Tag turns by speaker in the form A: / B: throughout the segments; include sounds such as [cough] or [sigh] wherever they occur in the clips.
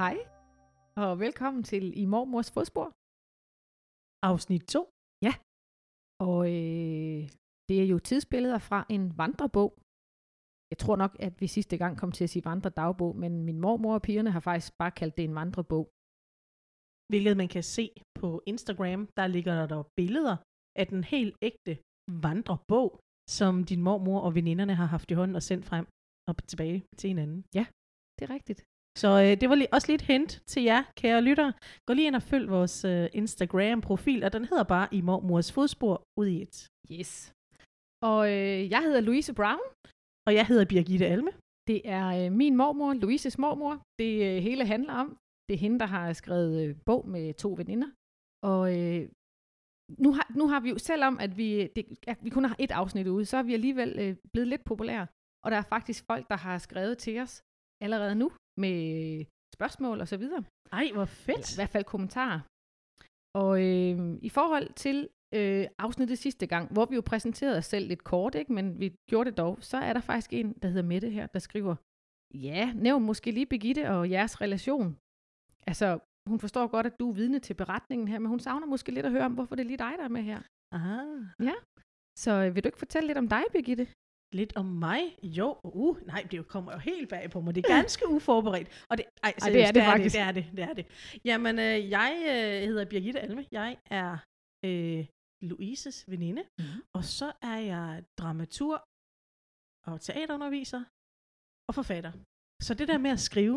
A: Hej, og velkommen til I Mormors Fodspor.
B: Afsnit 2.
A: Og øh, det er jo tidsbilleder fra en vandrebog. Jeg tror nok, at vi sidste gang kom til at sige vandredagbog, men min mormor og pigerne har faktisk bare kaldt det en vandrebog.
B: Hvilket man kan se på Instagram. Der ligger der billeder af den helt ægte vandrebog, som din mormor og veninderne har haft i hånden og sendt frem og tilbage til hinanden.
A: Det er rigtigt.
B: Så øh, det var lige, også lige et hint til jer, kære lyttere. Gå lige ind og følg vores øh, Instagram-profil, og den hedder bare I Mormors Fodspor ud i et.
A: Yes. Og øh, jeg hedder Louise Brown.
B: Og jeg hedder Birgitte Alme.
A: Det er øh, min mormor, Louises mormor. Det øh, hele handler om. Det er hende, der har skrevet øh, bog med to veninder. Og øh, nu, har, nu har vi jo, selvom at vi, det, at vi kun har et afsnit ude, så er vi alligevel øh, blevet lidt populære. Og der er faktisk folk, der har skrevet til os allerede nu med spørgsmål og så videre.
B: Ej, hvor fedt.
A: Eller i hvert fald kommentarer. Og øh, i forhold til øh, afsnittet sidste gang, hvor vi jo præsenterede os selv lidt kort, ikke? men vi gjorde det dog, så er der faktisk en, der hedder Mette her, der skriver, ja, nævn måske lige Birgitte og jeres relation. Altså, hun forstår godt, at du er vidne til beretningen her, men hun savner måske lidt at høre om, hvorfor det er lige dig, der er med her.
B: Ah,
A: Så øh, vil du ikke fortælle lidt om dig, Birgitte?
B: Lidt om mig? Jo, uh, nej, det kommer jo helt bag på mig. Det er ganske uforberedt. Og det, ej,
A: det er
B: seriøst,
A: det faktisk.
B: Det, det er det, det er det. Jamen, øh, jeg øh, hedder Birgitte Alme. Jeg er øh, Louises veninde.
A: Mhm.
B: Og så er jeg dramatur og teaterunderviser og forfatter. Så det der med at skrive,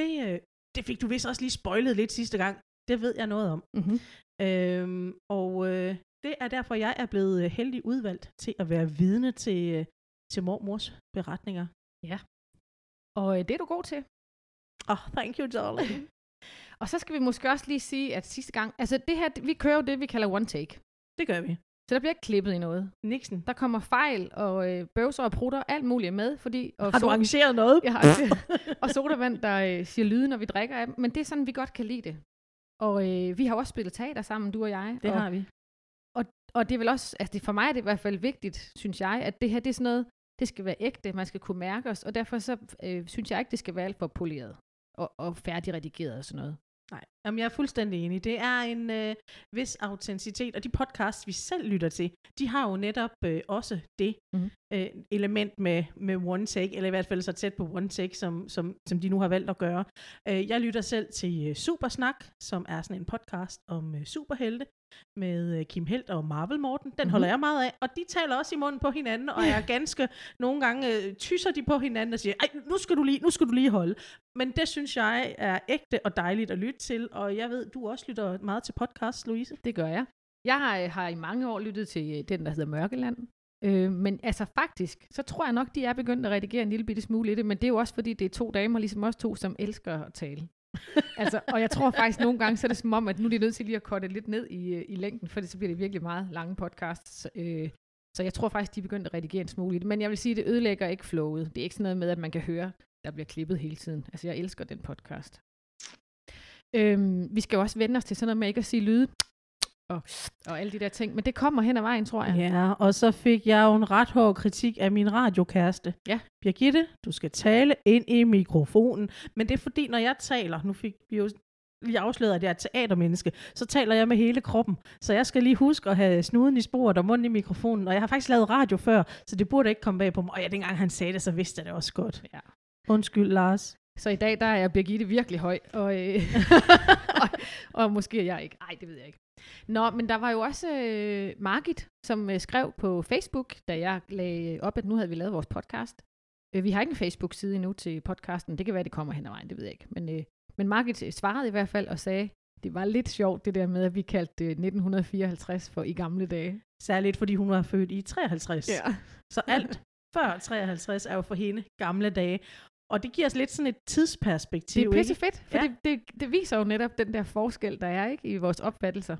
B: det, øh, det fik du vist også lige spoilet lidt sidste gang. Det ved jeg noget om.
A: Mm-hmm.
B: Øhm, og øh, det er derfor, jeg er blevet øh, heldig udvalgt til at være vidne til, øh, til mormors beretninger.
A: Og øh, det er du god til.
B: Oh, thank you, darling. [laughs]
A: Og så skal vi måske også lige sige, at sidste gang, altså det her, vi kører jo det, vi kalder one take.
B: det gør vi.
A: Så der bliver ikke klippet i noget.
B: Nixon.
A: Der kommer fejl og øh, bøvser og prutter, alt muligt med, fordi... Og
B: Har du
A: so-
B: arrangeret noget?
A: Jeg har og sodavand, der øh, siger lyde, når vi drikker af dem. Men det er sådan, vi godt kan lide det. Og øh, vi har også spillet teater sammen, du og jeg.
B: Det
A: og,
B: har vi.
A: og det er vel også, altså det, for mig er det i hvert fald vigtigt, synes jeg, at det her, det er sådan noget, det skal være ægte, man skal kunne mærke os, og derfor så øh, synes jeg ikke, det skal være alt for poleret og, og færdigredigeret og sådan noget.
B: Nej, Jamen, jeg er fuldstændig enig. Det er en øh, vis autenticitet, og de podcasts, vi selv lytter til, de har jo netop øh, også det
A: Mhm.
B: øh, element med, med one take, eller i hvert fald så tæt på one take, som, som, som de nu har valgt at gøre. Øh, jeg lytter selv til øh, Supersnak, som er sådan en podcast om øh, superhelte, med øh, Kim Helt og Marvel Morten. Den
A: Mhm.
B: holder jeg meget af, og de taler også i munden på hinanden, og er ganske, nogle gange øh, tysser de på hinanden og siger, ej, nu skal, du lige, nu skal du lige holde. Men det synes jeg er ægte og dejligt at lytte til, og jeg ved, du også lytter meget til podcast, Louise.
A: Det gør jeg. Jeg har, øh, har i mange år lyttet til øh, den, der hedder Mørkeland. Øh, men altså faktisk, så tror jeg nok, de er begyndt at redigere en lille bitte smule i det, men det er jo også fordi, det er to damer, ligesom os to, som elsker at tale altså, og jeg tror faktisk nogle gange, så er det som om, at nu er de nødt til lige at korte lidt ned i, øh, i længden, for så bliver det virkelig meget lange podcasts. Øh, så jeg tror faktisk, de er begyndt at redigere en smule i det. Men jeg vil sige, at det ødelægger ikke flowet. Det er ikke sådan noget med, at man kan høre, der bliver klippet hele tiden. Altså, jeg elsker den podcast. Øhm, vi skal jo også vende os til sådan noget med ikke at sige lyde og, og alle de der ting. Men det kommer hen ad vejen, tror jeg.
B: Ja, og så fik jeg jo en ret hård kritik af min radiokæreste.
A: Ja.
B: Birgitte, du skal tale ind i mikrofonen. Men det er fordi, når jeg taler, nu fik vi jo lige afsløret, at jeg er et teatermenneske, så taler jeg med hele kroppen. Så jeg skal lige huske at have snuden i sporet og munden i mikrofonen. Og jeg har faktisk lavet radio før, så det burde ikke komme bag på mig. Og ja, dengang han sagde det, så vidste jeg det også godt.
A: Ja.
B: Undskyld, Lars.
A: Så i dag, der er Birgitte virkelig høj, og, øh, [laughs] og, og måske er jeg ikke. Nej, det ved jeg ikke. Nå, men der var jo også øh, Margit, som øh, skrev på Facebook, da jeg lagde op, at nu havde vi lavet vores podcast. Øh, vi har ikke en Facebook-side endnu til podcasten. Det kan være, det kommer hen ad vejen, det ved jeg ikke. Men, øh, men Margit øh, svarede i hvert fald og sagde, det var lidt sjovt det der med, at vi kaldte øh, 1954 for i gamle dage.
B: Særligt fordi hun var født i 53. Så alt før 53 er jo for hende gamle dage. Og det giver os lidt sådan et tidsperspektiv.
A: Det er pisse fedt, for
B: Ja.
A: det, det, det viser jo netop den der forskel, der er ikke i vores opfattelser.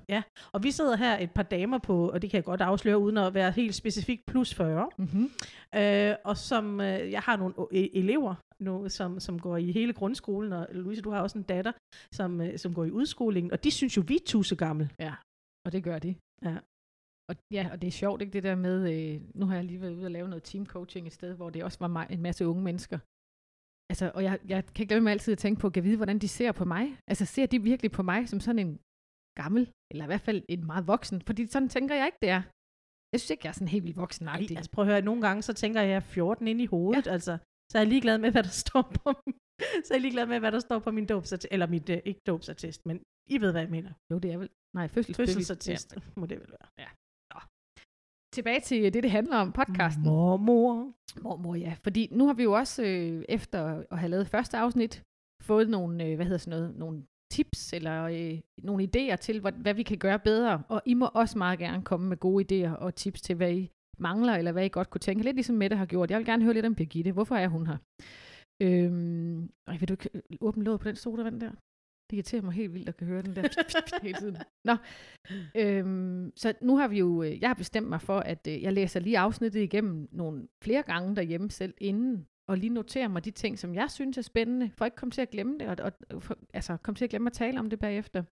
B: Og vi sidder her et par damer på, og det kan jeg godt afsløre, uden at være helt specifikt plus 40.
A: Mm-hmm.
B: Øh, og som øh, jeg har nogle e- elever, nu, som, som går i hele grundskolen, og Louise, du har også en datter, som, øh, som går i udskolingen, og de synes jo, vi er tusse gamle.
A: Ja, og det gør de.
B: Ja.
A: Og, ja, og det er sjovt, ikke det der med, øh, nu har jeg lige været ude og lave noget team coaching et sted, hvor det også var mig, en masse unge mennesker. Altså, og jeg, jeg kan ikke glemme altid at tænke på, at vide, hvordan de ser på mig. Altså, ser de virkelig på mig som sådan en gammel, eller i hvert fald en meget voksen? Fordi sådan tænker jeg ikke, det er. Jeg synes ikke, jeg er sådan helt vildt voksen
B: Ej, altså prøv at høre, nogle gange så tænker jeg, at jeg er 14 ind i hovedet, ja. altså. Så er jeg ligeglad med, hvad der står på [laughs] så er jeg ligeglad med, hvad der står på min dåbsattest, eller mit, uh, ikke dåbsattest, men I ved, hvad jeg mener.
A: Jo, det er vel, nej, fødselsbevis.
B: Fødselsattest, ja. må det vel være.
A: Ja. Tilbage til det, det handler om, podcasten.
B: Mormor.
A: Mormor, ja. Fordi nu har vi jo også, øh, efter at have lavet første afsnit, fået nogle, øh, hvad hedder sådan noget, nogle tips eller øh, nogle idéer til, hvad, hvad vi kan gøre bedre. Og I må også meget gerne komme med gode idéer og tips til, hvad I mangler, eller hvad I godt kunne tænke. Lidt ligesom Mette har gjort. Jeg vil gerne høre lidt om Birgitte. Hvorfor er hun her? Øhm, ej, vil du ikke åbne låget på den sodavand der? Det irriterer mig helt vildt at kan høre den der hele tiden. Nå, øhm, så nu har vi jo, øh, jeg har bestemt mig for, at øh, jeg læser lige afsnittet igennem nogle flere gange derhjemme selv inden, og lige noterer mig de ting, som jeg synes er spændende, for ikke komme til at glemme det, og, og for, altså komme til at glemme at tale om det bagefter.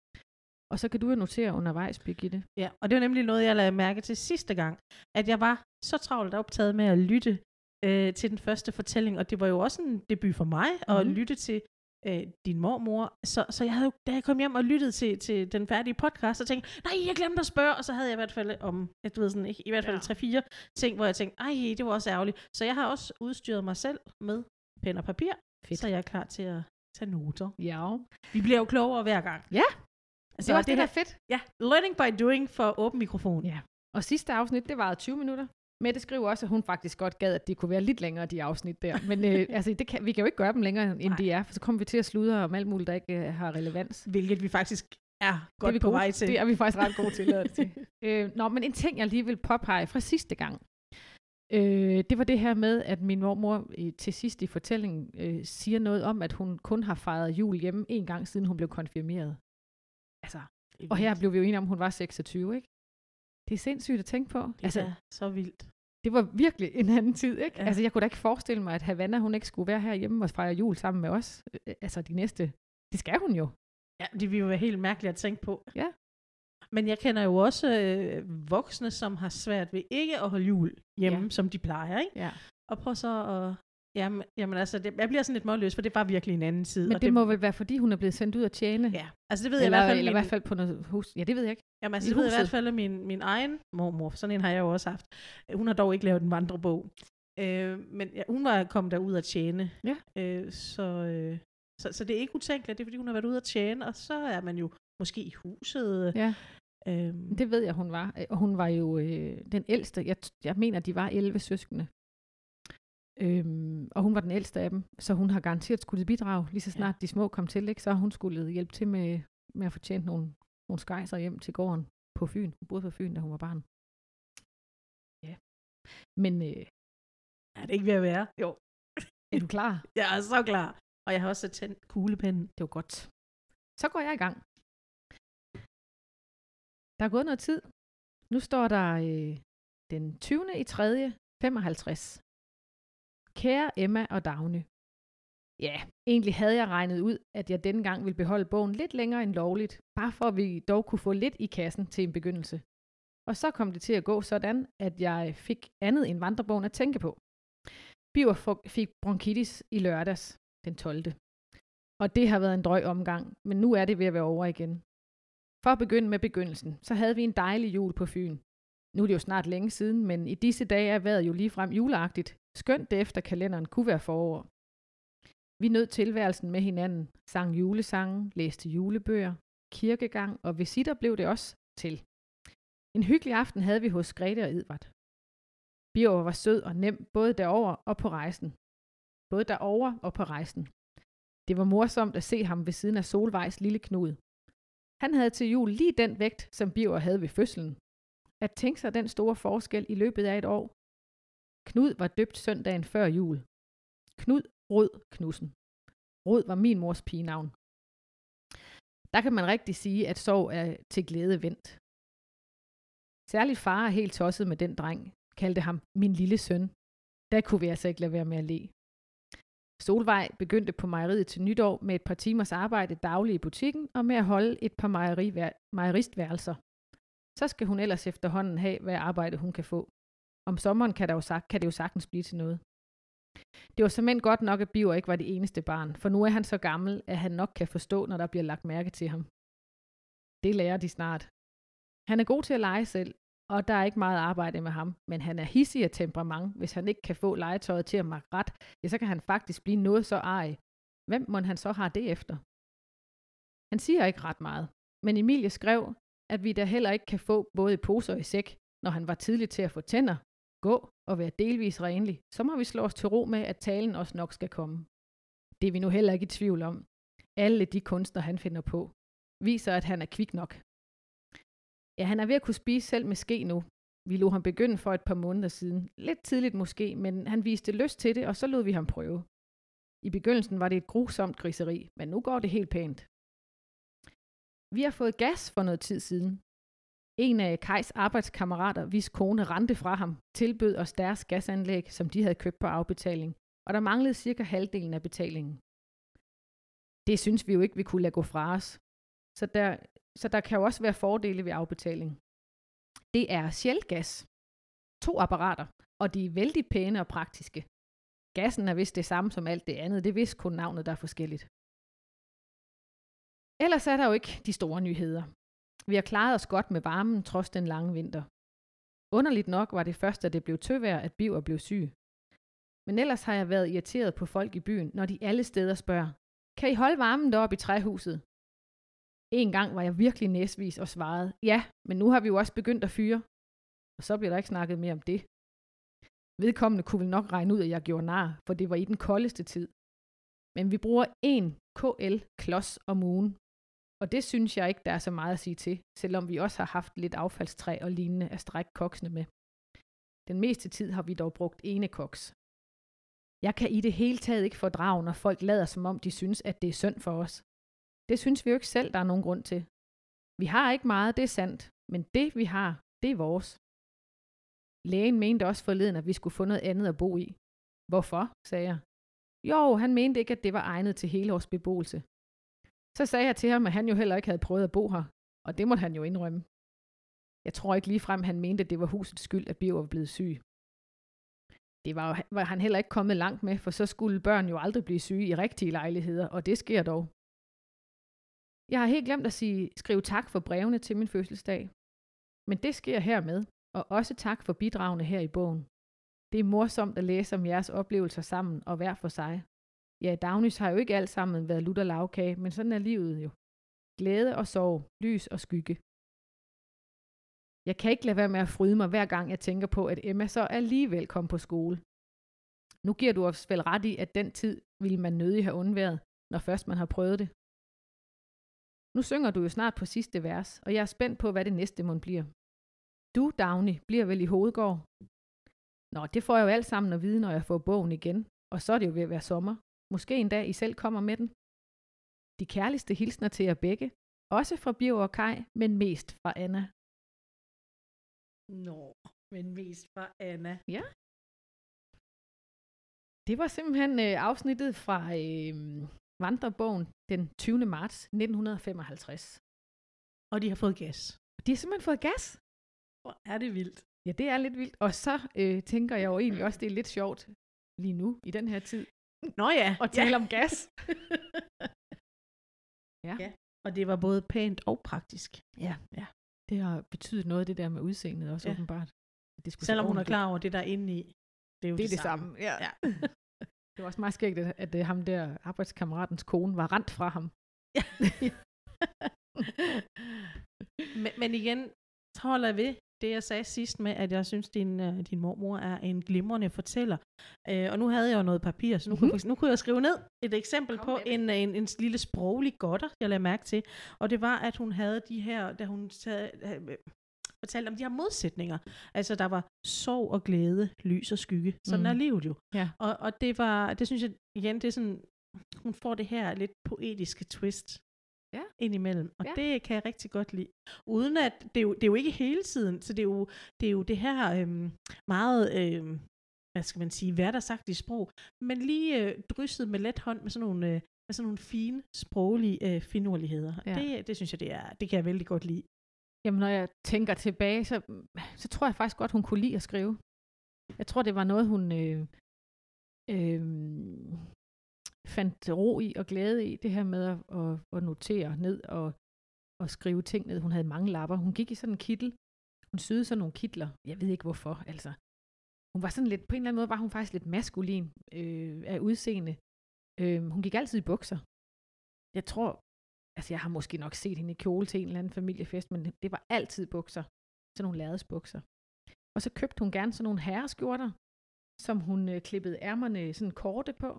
A: Og så kan du jo notere undervejs, Birgitte.
B: Ja, og det var nemlig noget, jeg lagde mærke til sidste gang, at jeg var så travlt optaget med at lytte øh, til den første fortælling, og det var jo også en debut for mig mm. at mhm. lytte til øh, din mormor. Så, så jeg havde jo, da jeg kom hjem og lyttede til, til den færdige podcast, så tænkte nej, jeg glemte at spørge, og så havde jeg i hvert fald om, jeg ved sådan, ikke, i hvert fald ja. 3-4 ting, hvor jeg tænkte, ej, det var også ærgerligt. Så jeg har også udstyret mig selv med pen og papir, Fedt. så jeg er klar til at tage noter.
A: Ja.
B: Vi bliver jo klogere hver gang.
A: Ja, Altså, det var det, det her fedt.
B: Ja, learning by doing for åben mikrofon.
A: Ja. Og sidste afsnit, det var 20 minutter. Mette skriver også, at hun faktisk godt gad, at de kunne være lidt længere, de afsnit der. Men øh, [laughs] altså, det kan, vi kan jo ikke gøre dem længere, end Nej. de er, for så kommer vi til at sludre om alt muligt, der ikke øh, har relevans.
B: Hvilket vi faktisk er godt
A: det
B: er på vej til.
A: Det er vi faktisk ret gode til. At [laughs] til. Øh, nå, men en ting, jeg lige vil påpege fra sidste gang, øh, det var det her med, at min mormor i, til sidst i fortællingen øh, siger noget om, at hun kun har fejret jul hjemme en gang, siden hun blev konfirmeret. Altså, og her blev vi jo enige om, at hun var 26, ikke? Det er sindssygt at tænke på.
B: Det altså, er så vildt.
A: Det var virkelig en anden tid, ikke? Ja. Altså, jeg kunne da ikke forestille mig, at Havana, hun ikke skulle være herhjemme og fejre jul sammen med os. Øh, altså, de næste... Det skal hun jo.
B: Ja, det vil jo være helt mærkeligt at tænke på.
A: Ja.
B: Men jeg kender jo også øh, voksne, som har svært ved ikke at holde jul hjemme, ja. som de plejer, ikke?
A: Ja.
B: Og prøv så at Jamen, jamen altså, det, jeg bliver sådan lidt målløs, for det var virkelig en anden tid.
A: Men det,
B: det
A: må vel være, fordi hun er blevet sendt ud at tjene?
B: Ja, altså det ved
A: eller,
B: jeg i hvert fald.
A: Eller min, i hvert fald på noget hus. Ja, det ved jeg ikke.
B: Jamen altså, det ved jeg i hvert fald, at min, min egen mormor, sådan en har jeg jo også haft, hun har dog ikke lavet en vandrebog. Øh, men ja, hun var kommet derud at tjene.
A: Ja.
B: Øh, så, øh, så, så det er ikke utænkeligt, det er fordi, hun har været ude at tjene, og så er man jo måske i huset.
A: Ja. Øhm. Det ved jeg, hun var. Og hun var jo øh, den ældste. Jeg, jeg mener, de var 11 søskende. Øhm, og hun var den ældste af dem, så hun har garanteret skulle bidrage, lige så snart ja. de små kom til, ikke? så hun skulle hjælpe til med, med at få tjent nogle, nogle skejser hjem til gården på Fyn. Hun boede på Fyn, da hun var barn. Ja. Men... Øh,
B: er det ikke ved at være?
A: Jo. er du klar? [laughs]
B: jeg er så klar. Og jeg har også tændt kuglepennen.
A: Det var godt. Så går jeg i gang. Der er gået noget tid. Nu står der øh, den 20. i 3. 55. Kære Emma og Dagny. Ja, egentlig havde jeg regnet ud, at jeg denne gang ville beholde bogen lidt længere end lovligt, bare for at vi dog kunne få lidt i kassen til en begyndelse. Og så kom det til at gå sådan, at jeg fik andet end vandrebogen at tænke på. Biver fik bronkitis i lørdags, den 12. Og det har været en drøg omgang, men nu er det ved at være over igen. For at begynde med begyndelsen, så havde vi en dejlig jul på Fyn. Nu er det jo snart længe siden, men i disse dage er vejret jo ligefrem juleagtigt, Skønt det efter kalenderen kunne være forår. Vi nød tilværelsen med hinanden, sang julesange, læste julebøger, kirkegang og visitter blev det også til. En hyggelig aften havde vi hos Grete og Edvard. Birger var sød og nem både derover og på rejsen. Både derover og på rejsen. Det var morsomt at se ham ved siden af Solvejs lille knud. Han havde til jul lige den vægt, som Birger havde ved fødslen. At tænke sig den store forskel i løbet af et år, Knud var døbt søndagen før jul. Knud Rød Knudsen. Rød var min mors pigenavn. Der kan man rigtig sige, at sorg er til glæde vendt. Særligt far er helt tosset med den dreng, kaldte ham min lille søn. Der kunne vi altså ikke lade være med at le. Solvej begyndte på mejeriet til nytår med et par timers arbejde dagligt i butikken og med at holde et par mejeristværelser. Så skal hun ellers efterhånden have, hvad arbejde hun kan få. Om sommeren kan, der jo sagt, kan det jo sagtens blive til noget. Det var simpelthen godt nok, at Biver ikke var det eneste barn, for nu er han så gammel, at han nok kan forstå, når der bliver lagt mærke til ham. Det lærer de snart. Han er god til at lege selv, og der er ikke meget arbejde med ham, men han er hissig af temperament. Hvis han ikke kan få legetøjet til at makke ret, ja, så kan han faktisk blive noget så ej. Hvem må han så har det efter? Han siger ikke ret meget, men Emilie skrev, at vi da heller ikke kan få både i poser og i sæk, når han var tidlig til at få tænder, gå og være delvis renlig, så må vi slå os til ro med, at talen også nok skal komme. Det er vi nu heller ikke i tvivl om. Alle de kunster, han finder på, viser, at han er kvik nok. Ja, han er ved at kunne spise selv med ske nu. Vi lå ham begynde for et par måneder siden. Lidt tidligt måske, men han viste lyst til det, og så lod vi ham prøve. I begyndelsen var det et grusomt griseri, men nu går det helt pænt. Vi har fået gas for noget tid siden. En af Kajs arbejdskammerater, hvis kone rente fra ham, tilbød os deres gasanlæg, som de havde købt på afbetaling, og der manglede cirka halvdelen af betalingen. Det synes vi jo ikke, vi kunne lade gå fra os. Så der, så der kan jo også være fordele ved afbetaling. Det er sjældgas. To apparater, og de er vældig pæne og praktiske. Gassen er vist det samme som alt det andet, det er vist kun navnet, der er forskelligt. Ellers er der jo ikke de store nyheder. Vi har klaret os godt med varmen, trods den lange vinter. Underligt nok var det først, da det blev tøvær, at Biver blev syg. Men ellers har jeg været irriteret på folk i byen, når de alle steder spørger, kan I holde varmen deroppe i træhuset? En gang var jeg virkelig næsvis og svarede, ja, men nu har vi jo også begyndt at fyre. Og så bliver der ikke snakket mere om det. Vedkommende kunne vel nok regne ud, at jeg gjorde nar, for det var i den koldeste tid. Men vi bruger en KL-klods om ugen, og det synes jeg ikke, der er så meget at sige til, selvom vi også har haft lidt affaldstræ og lignende at strække koksene med. Den meste tid har vi dog brugt ene koks. Jeg kan i det hele taget ikke fordrage, når folk lader som om de synes, at det er synd for os. Det synes vi jo ikke selv, der er nogen grund til. Vi har ikke meget, det er sandt, men det vi har, det er vores. Lægen mente også forleden, at vi skulle få noget andet at bo i. Hvorfor, sagde jeg. Jo, han mente ikke, at det var egnet til hele vores beboelse. Så sagde jeg til ham, at han jo heller ikke havde prøvet at bo her, og det måtte han jo indrømme. Jeg tror ikke ligefrem, han mente, at det var husets skyld, at Birger var blevet syg. Det var, var han heller ikke kommet langt med, for så skulle børn jo aldrig blive syge i rigtige lejligheder, og det sker dog. Jeg har helt glemt at sige, skrive tak for brevene til min fødselsdag. Men det sker hermed, og også tak for bidragene her i bogen. Det er morsomt at læse om jeres oplevelser sammen og hver for sig. Ja, Dagnys har jo ikke alt sammen været lutter lavkage, men sådan er livet jo. Glæde og sorg, lys og skygge. Jeg kan ikke lade være med at fryde mig, hver gang jeg tænker på, at Emma så alligevel kom på skole. Nu giver du os vel ret i, at den tid ville man nødig have undværet, når først man har prøvet det. Nu synger du jo snart på sidste vers, og jeg er spændt på, hvad det næste må bliver. Du, Dagny, bliver vel i hovedgård? Nå, det får jeg jo alt sammen at vide, når jeg får bogen igen, og så er det jo ved at være sommer. Måske en dag I selv kommer med den. De kærligste hilsner til jer begge, også fra Bio og Kai, men mest fra Anna.
B: Nå, men mest fra Anna.
A: Ja. Det var simpelthen øh, afsnittet fra øh, vandrebogen den 20. marts 1955.
B: Og de har fået gas.
A: De har simpelthen fået gas.
B: Hvor er det vildt.
A: Ja, det er lidt vildt. Og så øh, tænker jeg jo egentlig også, det er lidt sjovt lige nu, i den her tid,
B: Nå ja.
A: og tale
B: ja.
A: om gas. [laughs] ja.
B: Ja. Og det var både pænt og praktisk.
A: ja. ja. Det har betydet noget, det der med udseendet også
B: Ja.
A: åbenbart. Det skulle se
B: Selvom hun er klar over det, der er inde i. Det er jo
A: Det er det samme. Ja.
B: Ja. [laughs] [laughs]
A: Det var også meget skægt, at, at øh, ham der arbejdskammeratens kone var rent fra ham.
B: men, men igen, så holder jeg ved det, jeg sagde sidst med, at jeg synes, din, uh, din mormor er en glimrende fortæller. Uh, og nu havde jeg jo noget papir, så nu, mm-hmm. kunne, jeg, nu kunne jeg skrive ned et eksempel
A: Kom
B: på en, en, en lille sproglig godter, jeg lagde mærke til. Og det var, at hun havde de her, da hun sad, øh, fortalte om de her modsætninger. Altså, der var sorg og glæde, lys og skygge. Sådan mm.
A: Mm.
B: er livet jo.
A: Ja.
B: Og, og det var, det synes jeg, igen, det er sådan, hun får det her lidt poetiske twist
A: Ja.
B: indimellem. Og ja. Det kan jeg rigtig godt lide. Uden at, det er jo, det er jo ikke hele tiden, så det er jo det, er jo det her øhm, meget, øhm, hvad skal man sige, hverdagsagtige sprog, men lige øh, drysset med let hånd med sådan nogle, øh, med sådan nogle fine sproglige øh, finurligheder. Ja. Det, det synes jeg, det er, det kan jeg vældig godt lide.
A: Jamen, når jeg tænker tilbage, så, så tror jeg faktisk godt, hun kunne lide at skrive. Jeg tror, det var noget, hun... Øh, øhm, fandt ro i og glæde i det her med at, at, at notere ned og, og skrive ting ned. Hun havde mange lapper. Hun gik i sådan en kittel. Hun syede sådan nogle kitler. Jeg ved ikke hvorfor, altså. Hun var sådan lidt, på en eller anden måde var hun faktisk lidt maskulin øh, af udseende. Øh, hun gik altid i bukser. Jeg tror, altså jeg har måske nok set hende i kjole til en eller anden familiefest, men det var altid bukser. Sådan nogle lærredsbukser. Og så købte hun gerne sådan nogle herreskjorter, som hun øh, klippede ærmerne sådan korte på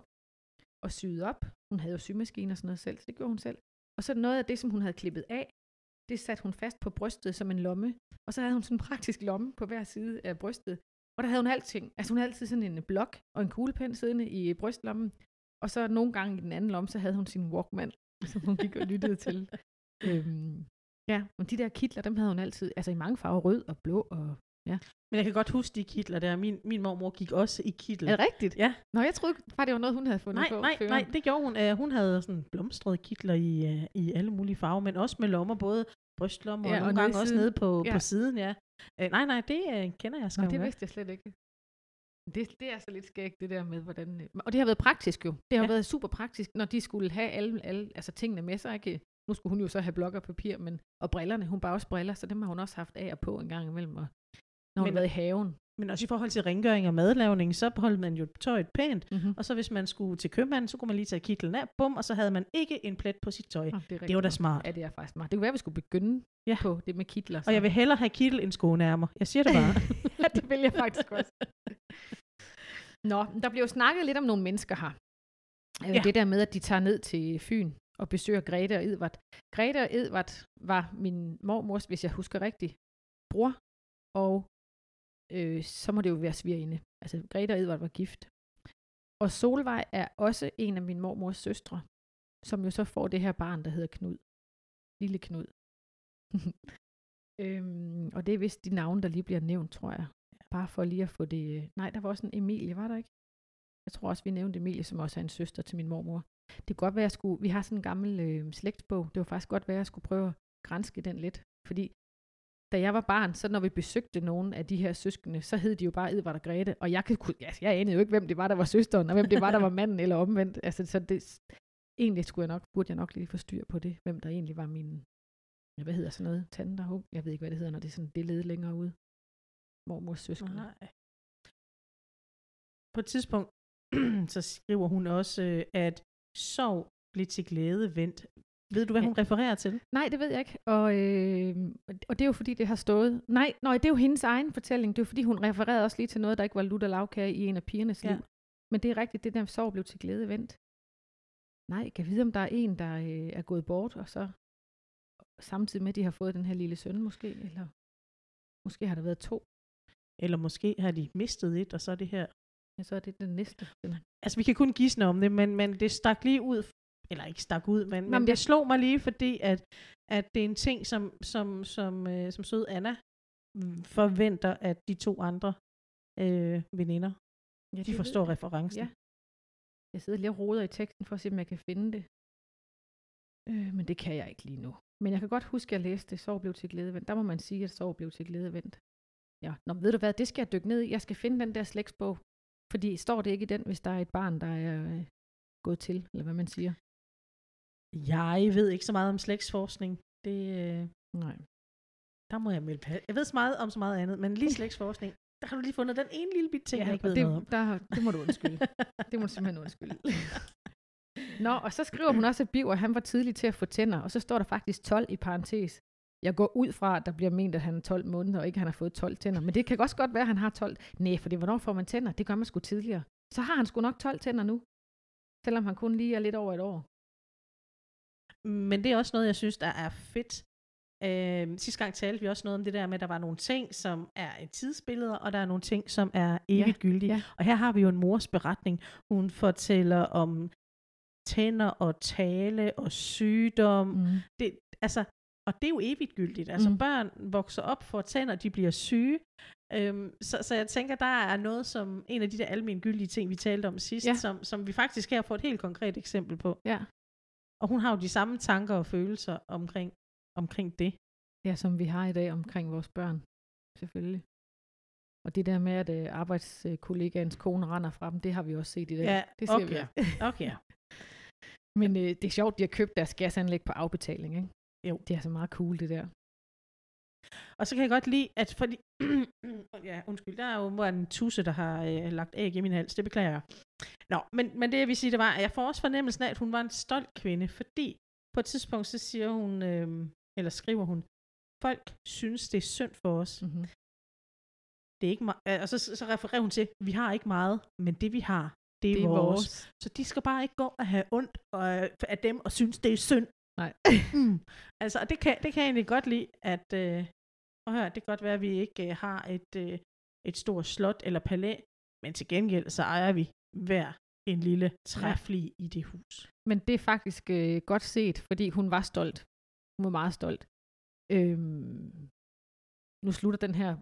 A: og syede op. Hun havde jo symaskine og sådan noget selv, så det gjorde hun selv. Og så noget af det, som hun havde klippet af, det satte hun fast på brystet som en lomme. Og så havde hun sådan en praktisk lomme på hver side af brystet. Og der havde hun alting. Altså hun havde altid sådan en blok og en kuglepen siddende i brystlommen. Og så nogle gange i den anden lomme, så havde hun sin Walkman, [laughs] som hun gik og lyttede til. [laughs] Øhm, ja, og de der kitler, dem havde hun altid, altså i mange farver, rød og blå og Ja.
B: Men jeg kan godt huske de kitler der. Min, min mormor gik også i kittel.
A: Er det rigtigt?
B: Ja.
A: Nå, jeg troede bare, det var noget, hun havde fundet
B: nej,
A: på.
B: Nej,
A: før.
B: nej, det gjorde hun. Uh, hun havde sådan blomstrede kitler i, uh, i alle mulige farver, men også med lommer, både brystlommer ja, og, og nogle gange også nede på, ja. på siden, ja. Uh, nej, nej, det uh, kender jeg
A: sgu. det vidste jeg slet ikke. Det, det er så lidt skægt, det der med, hvordan... Og det har været praktisk jo. Det har ja. været super praktisk, når de skulle have alle, alle altså tingene med sig. Ikke? Nu skulle hun jo så have blok og papir, men, og brillerne. Hun bare også briller, så dem har hun også haft af og på en gang imellem. Og når hun har været i haven.
B: Men også i forhold til rengøring og madlavning, så holdt man jo tøjet pænt.
A: Mm-hmm.
B: Og så hvis man skulle til købmanden, så kunne man lige tage kitlen af, bum, og så havde man ikke en plet på sit tøj. Oh, det, det var da smart.
A: Ja, det er faktisk smart. Det kunne være, at vi skulle begynde ja. på det med kitler. Så.
B: Og jeg vil hellere have kittel end skånærmer. Jeg siger det bare. [laughs]
A: ja, det vil jeg faktisk også. [laughs] Nå, der bliver jo snakket lidt om nogle mennesker her. Øh, ja. Det der med, at de tager ned til Fyn og besøger Grete og Edvard. Grete og Edvard var min mormors, hvis jeg husker rigtigt, bror og øh, så må det jo være svigerinde. Altså, Grete og Edvard var gift. Og Solvej er også en af min mormors søstre, som jo så får det her barn, der hedder Knud. Lille Knud. [laughs] øhm, og det er vist de navne, der lige bliver nævnt, tror jeg. Bare for lige at få det... Øh, nej, der var også en Emilie, var der ikke? Jeg tror også, vi nævnte Emilie, som også er en søster til min mormor. Det kunne godt være, at jeg skulle... Vi har sådan en gammel øh, slægtsbog. Det var faktisk godt være, at jeg skulle prøve at grænske den lidt. Fordi da jeg var barn, så når vi besøgte nogle af de her søskende, så hed de jo bare Edvard og Grete, og jeg, kunne, altså, jeg anede jo ikke, hvem det var, der var søsteren, og hvem det var, der var manden, eller omvendt. Altså, så det, egentlig skulle jeg nok, burde jeg nok lige få styr på det, hvem der egentlig var min, hvad hedder sådan noget, tante og Jeg ved ikke, hvad det hedder, når det er sådan det led længere ude. Mormors søskende. Nej.
B: På et tidspunkt, [clears throat] så skriver hun også, øh, at sorg blev til glæde vendt ved du, hvad ja. hun refererer til?
A: Nej, det ved jeg ikke. Og, øh, og det er jo fordi, det har stået... Nej, nej, det er jo hendes egen fortælling. Det er jo fordi, hun refererede også lige til noget, der ikke var lutter lavkage i en af pigernes ja. liv. Men det er rigtigt, det der sorg blev til glæde vendt. Nej, kan vide, om der er en, der øh, er gået bort, og så samtidig med, at de har fået den her lille søn måske, eller måske har der været to.
B: Eller måske har de mistet et, og så er det her...
A: Ja, så er det den næste.
B: Altså, vi kan kun gisne om det, men, men det stak lige ud eller ikke stak ud, men, men det slog mig lige, fordi at, at det er en ting, som, som, som, øh, som sød Anna forventer, at de to andre øh, veninder, ja, de forstår referencen. Ja.
A: Jeg sidder lige og roder i teksten for at se, om jeg kan finde det. Øh, men det kan jeg ikke lige nu. Men jeg kan godt huske, at jeg læste Sov blev til glædevendt. Der må man sige, at Sov blev til glædevendt. Ja, Nå, ved du hvad, det skal jeg dykke ned i. Jeg skal finde den der slægtsbog. Fordi står det ikke i den, hvis der er et barn, der er øh, gået til, eller hvad man siger.
B: Jeg ved ikke så meget om slægtsforskning. Det, øh,
A: nej.
B: Der må jeg melde pas. Jeg ved så meget om så meget andet, men lige slægtsforskning, der har du lige fundet den ene lille bit ting, ja, jeg ikke ved
A: det,
B: noget om.
A: Der, det må du undskylde. det må du simpelthen undskylde. Nå, og så skriver hun også, at Biver, han var tidlig til at få tænder, og så står der faktisk 12 i parentes. Jeg går ud fra, at der bliver ment, at han er 12 måneder, og ikke at han har fået 12 tænder. Men det kan også godt være, at han har 12. Nej, for det hvornår får man tænder? Det gør man sgu tidligere. Så har han sgu nok 12 tænder nu. Selvom han kun lige er lidt over et år.
B: Men det er også noget, jeg synes, der er fedt. Øh, sidste gang talte vi også noget om det der med, at der var nogle ting, som er et tidsbilleder, og der er nogle ting, som er evigt ja, gyldige. Ja. Og her har vi jo en mors beretning. Hun fortæller om tænder og tale og sygdom. Mm. Det, altså, og det er jo evigt gyldigt. Altså mm. børn vokser op for tænder, de bliver syge. Øhm, så, så jeg tænker, der er noget som en af de der almengyldige ting, vi talte om sidst, ja. som, som vi faktisk her får et helt konkret eksempel på.
A: Ja.
B: Og hun har jo de samme tanker og følelser omkring, omkring det.
A: Ja, som vi har i dag omkring vores børn, selvfølgelig. Og det der med, at øh, arbejdskollegaens kone render fra dem, det har vi også set i dag.
B: Ja,
A: det ser
B: okay.
A: vi.
B: Okay. [laughs]
A: Men øh, det er sjovt, de har købt deres gasanlæg på afbetaling, ikke?
B: Jo.
A: Det er så meget cool, det der.
B: Og så kan jeg godt lide, at fordi... [clears throat] ja, undskyld, der er jo en tusse, der har øh, lagt æg i min hals. Det beklager jeg. Nå, men, men det jeg vil sige, det var, at jeg får også fornemmelsen af, at hun var en stolt kvinde, fordi på et tidspunkt, så siger hun, øh, eller skriver hun, folk synes, det er synd for os.
A: Mm-hmm.
B: Det er ikke me- og så, så refererer hun til, vi har ikke meget, men det vi har, det er,
A: Det er
B: vores.
A: vores.
B: Så de skal bare ikke gå og have ondt og, af dem og synes, det er synd.
A: Nej.
B: mm. Altså, og det kan, det kan jeg egentlig godt lide, at øh, prøv at høre, det kan godt være, at vi ikke øh, har et, øh, et stort slot eller palæ, men til gengæld så ejer vi hver en lille træfli i det hus.
A: Men det er faktisk øh, godt set, fordi hun var stolt. Hun var meget stolt. Øhm, nu slutter den her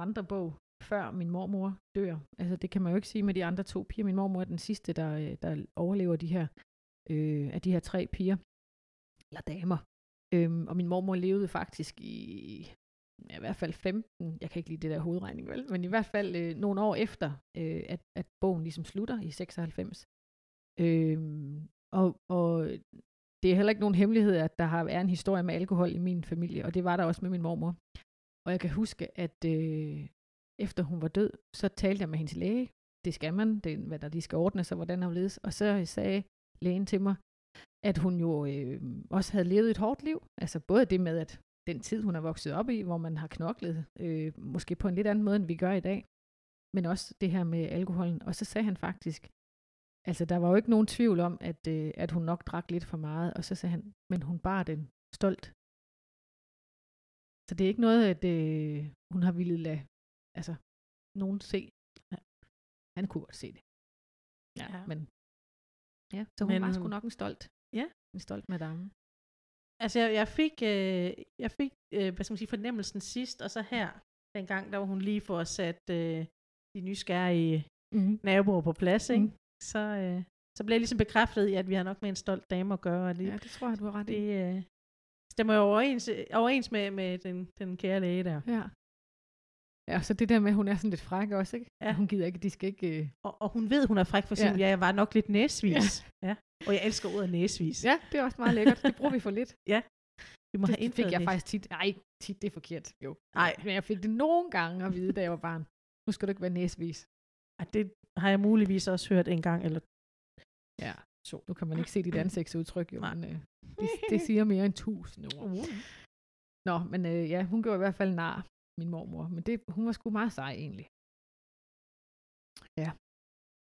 A: vandrebog, før min mormor dør. Altså det kan man jo ikke sige med de andre to piger. Min mormor er den sidste, der, øh, der overlever de her, øh, af de her tre piger. Eller damer. Øhm, og min mormor levede faktisk i, ja, i hvert fald 15, jeg kan ikke lide det der hovedregning, vel? men i hvert fald øh, nogle år efter, øh, at, at bogen ligesom slutter i 96. Øhm, og, og det er heller ikke nogen hemmelighed, at der har været en historie med alkohol i min familie, og det var der også med min mormor. Og jeg kan huske, at øh, efter hun var død, så talte jeg med hendes læge. Det skal man, det, er, hvad der lige skal ordne sig, hvordan der ledes. Og så sagde lægen til mig, at hun jo øh, også havde levet et hårdt liv. Altså både det med, at den tid, hun er vokset op i, hvor man har knoklet, øh, måske på en lidt anden måde, end vi gør i dag, men også det her med alkoholen. Og så sagde han faktisk, altså der var jo ikke nogen tvivl om, at, øh, at hun nok drak lidt for meget, og så sagde han, men hun bar den stolt. Så det er ikke noget, at øh, hun har ville lade altså, nogen se. Ja. Han kunne godt se det. Ja,
B: Ja.
A: men ja, så hun
B: Men
A: var sgu
B: hun-
A: nok en stolt.
B: Ja.
A: En stolt madame.
B: Altså, jeg, jeg fik, øh, jeg fik øh, hvad skal man sige, fornemmelsen sidst, og så her, dengang, der var hun lige for at sætte øh, de nysgerrige
A: Mm.
B: naboer på plads, ikke?
A: Mm.
B: Så, øh, så blev jeg ligesom bekræftet i, at vi har nok med en stolt dame at gøre, det,
A: Ja, det tror jeg, du har ret
B: det
A: i.
B: øh, stemmer jo overens, overens med, med den, den kære læge der.
A: Ja. Ja, så det der med, at hun er sådan lidt fræk også, ikke?
B: Ja.
A: Hun gider ikke, de skal ikke... Øh...
B: Og, og hun ved, hun er fræk for ja.
A: Ja.
B: ja, jeg var nok lidt næsvis. Ja. ja. Og jeg elsker ordet næsvis.
A: Ja, det er også meget lækkert. Det bruger vi for lidt. [laughs]
B: Vi må
A: Det
B: have
A: fik
B: indført
A: jeg
B: næs-
A: faktisk tit. Nej, tit, det er forkert. Jo.
B: Nej.
A: Men jeg fik det nogle gange at vide, da jeg var barn. Nu skal du ikke være næsvis.
B: Ej, det har jeg muligvis også hørt en gang, eller
A: Ja. Så. Nu kan man ikke se dit [clears throat] ansigtsudtryk, jo, men øh, det, det siger mere end tusind ord.
B: Uh.
A: Nå, men øh, ja, hun gjorde i hvert fald nar, min mormor. Men det, hun var sgu meget sej, egentlig. Ja.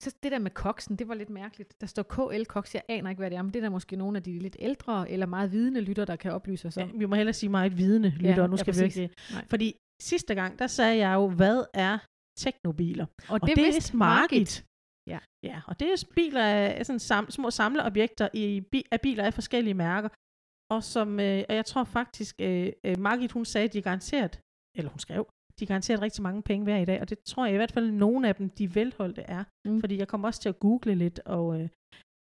A: Så det der med koksen, det var lidt mærkeligt. Der står KL Koks, jeg aner ikke, hvad det er, men det er der måske nogle af de lidt ældre eller meget vidende lytter, der kan oplyse os om.
B: Ja, vi må hellere sige meget vidende, lytter,
A: Ja,
B: nu
A: ja,
B: skal vi
A: præcis.
B: ikke... Fordi sidste gang, der sagde jeg jo, hvad er teknobiler?
A: Og,
B: Og det, er
A: vidste
B: Margit.
A: Ja.
B: ja. og det er biler af sådan sam, små samleobjekter i, bi- af biler af forskellige mærker. Og som, øh, og jeg tror faktisk, øh, øh, Margit hun sagde, de er garanteret, eller hun skrev, de er garanteret rigtig mange penge hver i dag, og det tror jeg i hvert fald, nogle af dem, de velholdte er.
A: Mm.
B: Fordi jeg kom også til at google lidt, og øh,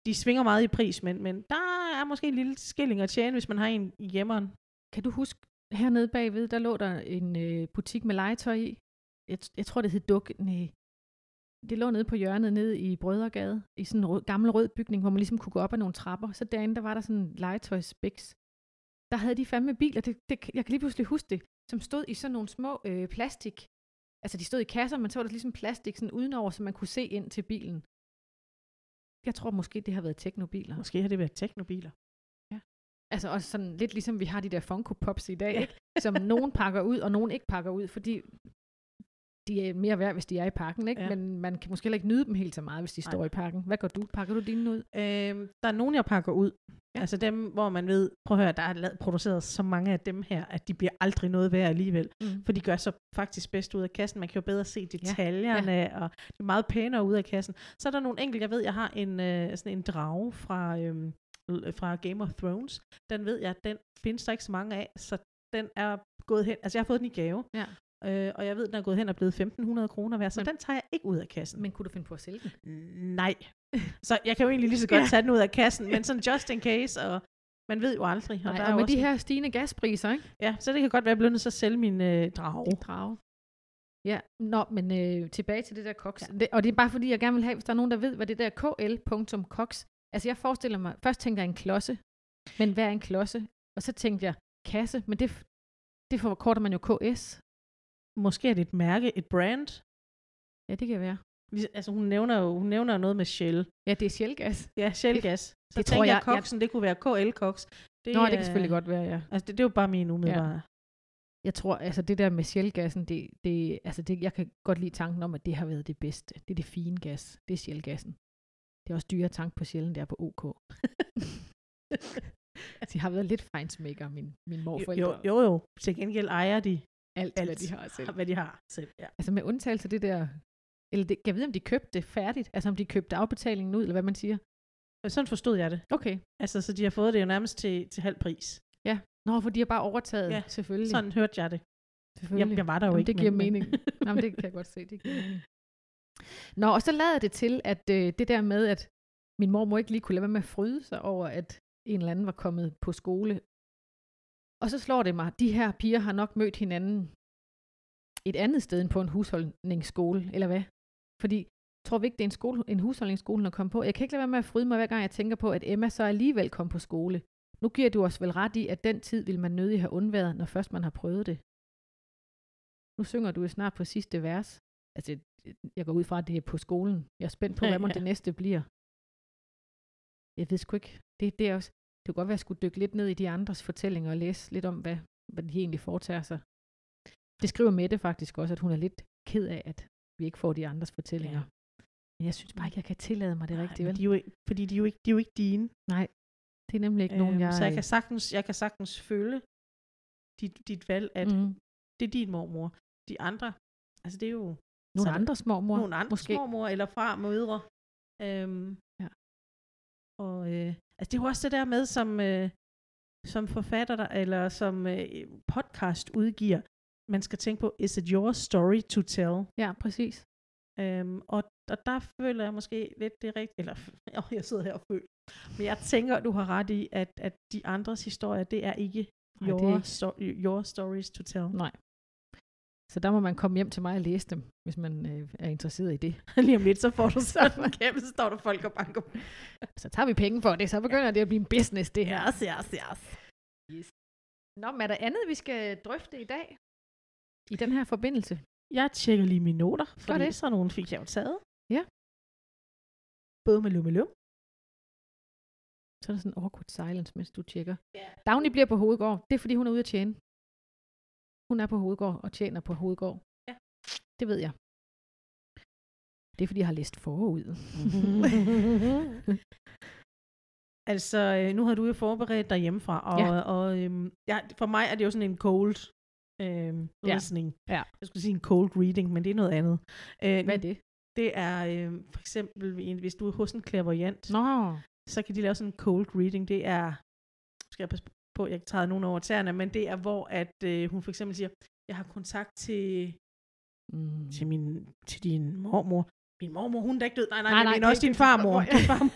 B: de svinger meget i pris, men, men der er måske en lille skilling at tjene, hvis man har en i hjemmeren.
A: Kan du huske, hernede bagved, der lå der en øh, butik med legetøj i. Jeg, jeg tror, det hed Duk. Nej. Det lå nede på hjørnet, nede i Brødregade, i sådan en rød, gammel rød bygning, hvor man ligesom kunne gå op ad nogle trapper. Så derinde, der var der sådan en legetøjsbæks. Der havde de fandme biler, det, det, jeg kan lige pludselig huske det, som stod i sådan nogle små øh, plastik. Altså, de stod i kasser, men så var der ligesom plastik sådan udenover, så man kunne se ind til bilen. Jeg tror måske, det har været teknobiler.
B: Måske har det været teknobiler.
A: Altså også sådan lidt ligesom vi har de der Funko Pops i dag,
B: Ja.
A: ja. ikke? som nogen pakker ud, og nogen ikke pakker ud, fordi de er mere værd, hvis de er i pakken, ikke?
B: Ja.
A: Ja. men man kan måske heller ikke nyde dem helt så meget, hvis de står i pakken. Hvad gør du? Pakker du dine ud?
B: Øhm, der er nogen, jeg pakker ud. Ja. Altså dem, hvor man ved, prøv at høre, der er lavet, produceret så mange af dem her, at de bliver aldrig noget værd alligevel.
A: Mm.
B: For de gør så faktisk bedst ud af kassen. Man kan jo bedre se
A: Ja.
B: detaljerne, ja. og det er meget pænere ud af kassen. Så er der nogle enkelte, jeg ved, jeg har en, øh, sådan en drage fra, øhm, l- fra Game of Thrones. Den ved jeg, den findes der ikke så mange af, så den er gået hen. Altså jeg har fået den i gave.
A: Ja.
B: Øh, og jeg ved, den er gået hen og blevet 1.500 kroner værd, så
A: Men-
B: den tager jeg ikke ud af kassen.
A: Men kunne du finde på at sælge den?
B: Nej. [laughs] Så jeg kan jo egentlig lige så godt
A: Ja.
B: tage den ud af kassen, men [laughs] sådan just in case, og man ved jo aldrig. Og,
A: Nej,
B: der
A: og,
B: er
A: med de
B: også-
A: her stigende gaspriser, ikke?
B: Ja, så det kan godt være, at jeg bliver nødt til at sælge min øh, drage.
A: Drage. Ja, nå, men øh, tilbage til det der koks. Ja. Det, og det er bare fordi, jeg gerne vil have, hvis der er nogen, der ved, hvad det der kl.koks. Altså jeg forestiller mig, først tænkte jeg en klodse, men hvad er en klodse? Og så tænkte jeg kasse, men det, det forkorter man jo KS.
B: Måske er det et mærke, et brand.
A: Ja, det kan være.
B: Altså hun nævner jo hun nævner noget med Shell.
A: Ja, det er Shellgas.
B: Ja, Shellgas. Så
A: det
B: det
A: tror
B: jeg,
A: jeg- jeg-
B: koksen, det kunne være KL-koks.
A: Det, Nå, det kan selvfølgelig godt være, ja.
B: Altså det, det er jo bare min umiddelbare.
A: Jeg tror, altså det der med Shellgassen, det, det, altså det, jeg kan godt lide tanken om, at det har været det bedste. Det er det fine gas. Det er Shellgassen. Det er også dyre tank på Shell, det er på OK. [laughs] altså, de har været lidt fejnsmækker, min, min morforældre.
B: jo, jo, jo. Til gengæld ejer de
A: alt,
B: alt,
A: hvad de har selv.
B: hvad de har selv. Ja.
A: Altså med undtagelse af det der, eller det, jeg ved, om de købte det færdigt, altså om de købte afbetalingen ud, eller hvad man siger.
B: Sådan forstod jeg det.
A: Okay.
B: Altså, så de har fået det jo nærmest til, til halv pris.
A: Nå, for de har bare overtaget,
B: Ja,
A: selvfølgelig.
B: Sådan hørte jeg det. Jeg,
A: selvfølgelig.
B: jeg var der jo
A: Jamen,
B: ikke.
A: det giver
B: men,
A: mening. [laughs] Jamen, det kan jeg godt se, det giver mening. Nå, og så lader det til, at øh, det der med, at min mor må ikke lige kunne lade være med at fryde sig over, at en eller anden var kommet på skole. Og så slår det mig, de her piger har nok mødt hinanden et andet sted end på en husholdningsskole, eller hvad? Fordi, tror vi ikke, det er en, skole, en husholdningsskole at komme på? Jeg kan ikke lade være med at fryde mig, hver gang jeg tænker på, at Emma så alligevel kom på skole. Nu giver du os vel ret i, at den tid vil man nødig have undværet, når først man har prøvet det. Nu synger du jo snart på sidste vers. Altså, jeg går ud fra, at det er på skolen. Jeg er spændt på,
B: Ja,
A: hvad [laughs]
B: ja.
A: det næste bliver. Jeg ved sgu ikke. Det, det, er også, det kunne godt være, at jeg skulle dykke lidt ned i de andres fortællinger og læse lidt om, hvad, hvad de egentlig foretager sig. Det skriver Mette faktisk også, at hun er lidt ked af, at vi ikke får de andres fortællinger.
B: Ja.
A: Men jeg synes bare ikke, jeg kan tillade mig det
B: Nej,
A: rigtigt,
B: men
A: vel?
B: de er jo ikke, fordi de er jo ikke, de er jo ikke dine.
A: Nej, det er nemlig ikke nogen, jeg...
B: Øhm, så jeg kan, sagtens, jeg kan sagtens føle dit, dit valg, at mm. det er din mormor. De andre, altså det er jo
A: nogle
B: så-
A: andre små
B: nogle andre
A: måske.
B: mormor eller far mødre. Øhm,
A: Ja.
B: Og øh, altså det er jo også det der med, som, øh, som forfatter der, eller som øh, podcast udgiver, man skal tænke på, is it your story to tell?
A: Ja, præcis.
B: Øhm, og, og der føler jeg måske lidt det rigtigt, eller [laughs] oh, jeg sidder her og føler, men jeg tænker, du har ret i, at, at de andres historier, det er ikke
A: Nej,
B: your,
A: det er ikke-
B: sto- your stories to tell.
A: Nej. Så der må man komme hjem til mig og læse dem, hvis man øh, er interesseret i det. [laughs]
B: Lige om lidt, så får du sådan en kæmpe, så står der folk og banker. [laughs]
A: Så tager vi penge for det, så begynder det at blive en business, det her.
B: Yes, yes, yes.
A: Yes. Nå, men er der andet, vi skal drøfte i dag? I den her forbindelse?
B: Jeg tjekker lige mine noter, for
A: det.
B: det. sådan nogle fik jeg jo taget.
A: Ja.
B: Både med med løm.
A: Så er der sådan en awkward silence, mens du tjekker.
B: Ja.
A: Dagny bliver på Hovedgård. Det er, fordi hun er ude at tjene. Hun er på Hovedgård og tjener på Hovedgård.
B: Ja.
A: Det ved jeg. Det er, fordi jeg har læst forud. [laughs]
B: Altså, øh, nu har du jo forberedt dig hjemmefra, og,
A: Ja.
B: og øhm, ja, for mig er det jo sådan en cold øhm,
A: Ja.
B: listening.
A: Ja.
B: Jeg skulle sige en cold reading, men det er noget andet. Øh,
A: Hvad er det?
B: Det er øh, for eksempel, hvis du er hos en clairvoyant,
A: Nå,
B: så kan de lave sådan en cold reading. Det er, skal jeg passe på, jeg ikke tager nogen over tæerne, men det er, hvor at øh, hun for eksempel siger, jeg har kontakt til,
A: mm.
B: til, min, til din mormor. Min mormor, hun er da ikke død. Nej, nej,
A: Nej,
B: nej, men også din farmor. Din [laughs] farmor.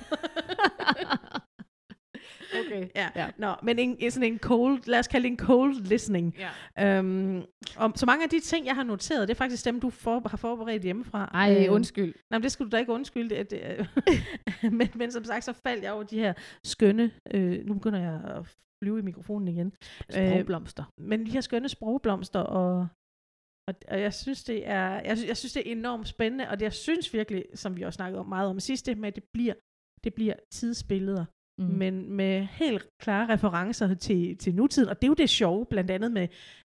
A: Okay.
B: Ja.
A: ja.
B: Nå, men en, sådan en cold, lad os kalde det en cold listening.
A: ja.
B: Øhm, og så mange af de ting, jeg har noteret, det er faktisk dem, du for, har forberedt hjemmefra.
A: Ej,
B: Øhm,
A: undskyld.
B: Nej, men det skulle du da ikke undskylde. Det, det, [laughs] men, men som sagt, så faldt jeg over de her skønne, øh, nu begynder jeg at flyve i mikrofonen igen,
A: Sprogblomster.
B: men de her skønne sprogblomster, og, og, og jeg synes, det er, jeg, synes, jeg synes, det er enormt spændende, og det, jeg synes virkelig, som vi også snakkede om meget om sidst, det med, at det bliver, det bliver tidsbilleder,
A: Mm.
B: mm. men med helt klare referencer til, til nutiden, og det er jo det sjove, blandt andet med,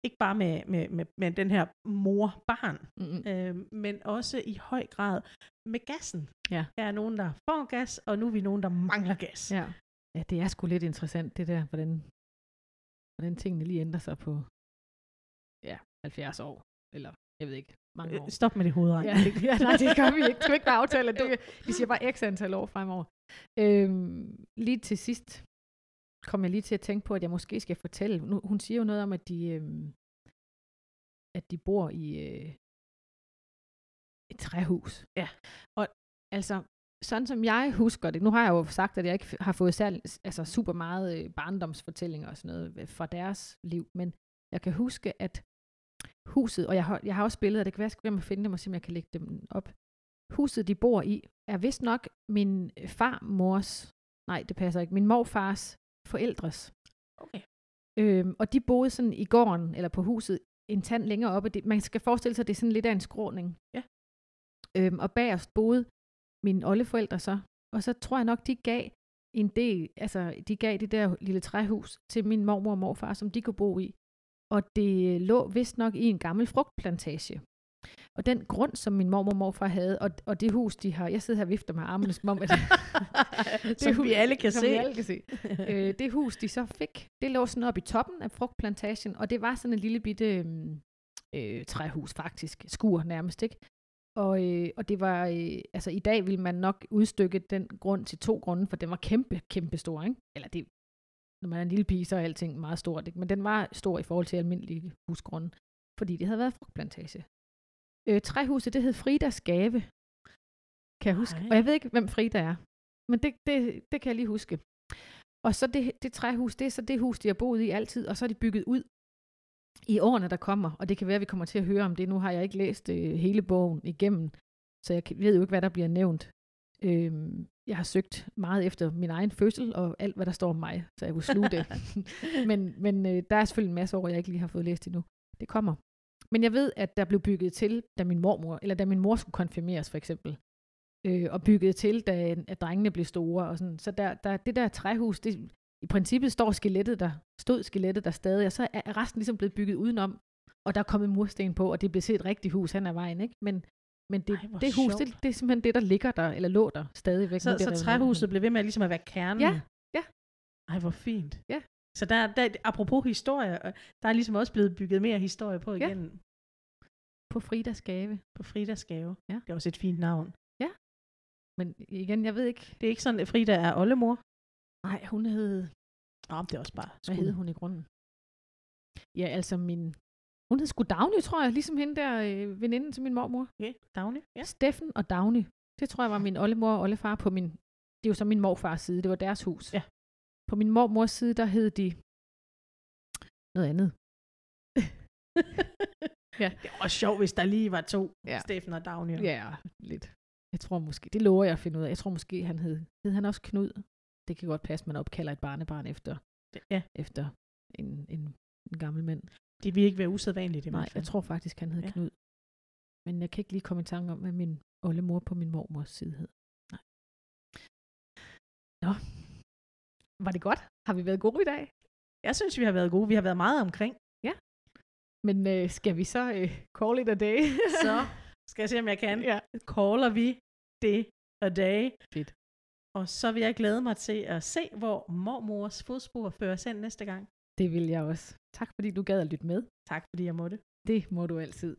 B: ikke bare med, med, med, med den her mor-barn,
A: Mm-mm.
B: øh, men også i høj grad med gassen.
A: Ja.
B: Der er nogen, der får gas, og nu er vi nogen, der mangler gas.
A: Ja. ja, det er sgu lidt interessant, det der, hvordan, hvordan tingene lige ændrer sig på ja, 70 år, eller jeg ved ikke, mange år.
B: Øh, Stop med det hovedregn.
A: Ja, [laughs] ja, nej, det gør vi ikke. Skal vi ikke bare aftale, at det, vi siger bare x antal år fremover. Øhm, lige til sidst kom jeg lige til at tænke på, at jeg måske skal fortælle. Nu, hun siger jo noget om, at de, øhm, at de bor i øh, et træhus.
B: Ja.
A: Og altså, sådan som jeg husker det, nu har jeg jo sagt, at jeg ikke har fået særlig, altså super meget øh, barndomsfortællinger og sådan noget øh, fra deres liv, men jeg kan huske, at huset, og jeg har, jeg har også billeder, det kan være, jeg skal at finde dem og se, om jeg kan lægge dem op. Huset, de bor i, er vist nok min farmors, nej, det passer ikke, min morfars forældres.
B: Okay.
A: Øhm, og de boede sådan i gården, eller på huset, en tand længere oppe. Det, man skal forestille sig, at det er sådan lidt af en skråning.
B: Ja.
A: Øhm, og bagerst boede mine oldeforældre så. Og så tror jeg nok, de gav en del, altså de gav det der lille træhus til min mormor og morfar, som de kunne bo i. Og det lå vist nok i en gammel frugtplantage. Og den grund, som min mormor og morfar havde, og, og det hus, de har, jeg sidder her og vifter med armene, som om, at [laughs]
B: det som vi alle kan
A: som
B: se.
A: Vi alle kan se. øh, det hus, de så fik, det lå sådan oppe i toppen af frugtplantagen, og det var sådan en lille bitte øh, træhus faktisk, skur nærmest, ikke? Og, øh, og det var, øh, altså i dag vil man nok udstykke den grund til to grunde, for den var kæmpe, kæmpe stor, ikke? Eller det, når man er en lille pige, så er alting meget stort, ikke? Men den var stor i forhold til almindelige husgrunde, fordi det havde været frugtplantage. Øh, træhuset, det hed Fridas Gave, kan jeg huske.
B: Ej.
A: Og jeg ved ikke, hvem Frida er, men det, det, det kan jeg lige huske. Og så det, det træhus, det er så det hus, de har boet i altid, og så er de bygget ud i årene, der kommer. Og det kan være, at vi kommer til at høre om det. Nu har jeg ikke læst øh, hele bogen igennem, så jeg ved jo ikke, hvad der bliver nævnt. Øhm, jeg har søgt meget efter min egen fødsel og alt, hvad der står om mig, så jeg kunne sluge det. [laughs] men men øh, der er selvfølgelig en masse år, jeg ikke lige har fået læst endnu. Det kommer. Men jeg ved, at der blev bygget til, da min mormor, eller da min mor skulle konfirmeres for eksempel, øh, og bygget til, da at drengene blev store. Og sådan. Så der, der, det der træhus, det, i princippet står skelettet der, stod skelettet der stadig, og så er resten ligesom blevet bygget udenom, og der er kommet mursten på, og det bliver set et rigtigt hus hen ad vejen, ikke? Men, men det,
B: Ej,
A: det hus, det,
B: sjovt.
A: det, er simpelthen det, der ligger der, eller lå der stadigvæk.
B: Så, så træhuset blev ved med ligesom at være kernen.
A: Ja, ja.
B: Ej, hvor fint.
A: Ja.
B: Så der, der, apropos historie, øh, der er ligesom også blevet bygget mere historie på igen.
A: På Fridas gave.
B: På Fridas gave.
A: Ja.
B: Det er også et fint navn.
A: Men igen, jeg ved ikke.
B: Det er ikke sådan, at Frida er oldemor.
A: Nej, hun hed...
B: Nå, det er også bare
A: Hvad hed hun i grunden? Ja, altså min... Hun hed sgu Dagny, tror jeg, ligesom hende der øh, veninden til min mormor.
B: Okay, Dagny. Ja.
A: Steffen og Dagny. Det tror jeg var min oldemor og oldefar på min... Det er jo så min morfars side, det var deres hus.
B: Ja.
A: På min mormors side, der hed de noget andet. [laughs] Ja.
B: Det er også sjovt, hvis der lige var to,
A: Ja.
B: Steffen og Dagny.
A: Ja, lidt. Jeg tror måske, det lover jeg at finde ud af. Jeg tror måske, han hed, hed han også Knud. Det kan godt passe, man opkalder et barnebarn efter,
B: ja.
A: efter en, en, en gammel mand.
B: Det vil ikke være usædvanligt i
A: Nej, jeg tror faktisk, han hed ja. Knud. Men jeg kan ikke lige komme i tanke om, hvad min oldemor på min mormors side hed. Nej. Nå. Var det godt? Har vi været gode i dag?
B: Jeg synes, vi har været gode. Vi har været meget omkring.
A: Men øh, skal vi så øh, call it a day? [laughs]
B: Så [laughs] skal jeg se, om jeg kan.
A: ja.
B: Caller vi det a day.
A: Fedt.
B: Og så vil jeg glæde mig til at se, hvor mormors fodspor fører os hen næste gang.
A: Det vil jeg også. Tak fordi du gad at lytte med.
B: Tak fordi jeg måtte.
A: Det må du altid.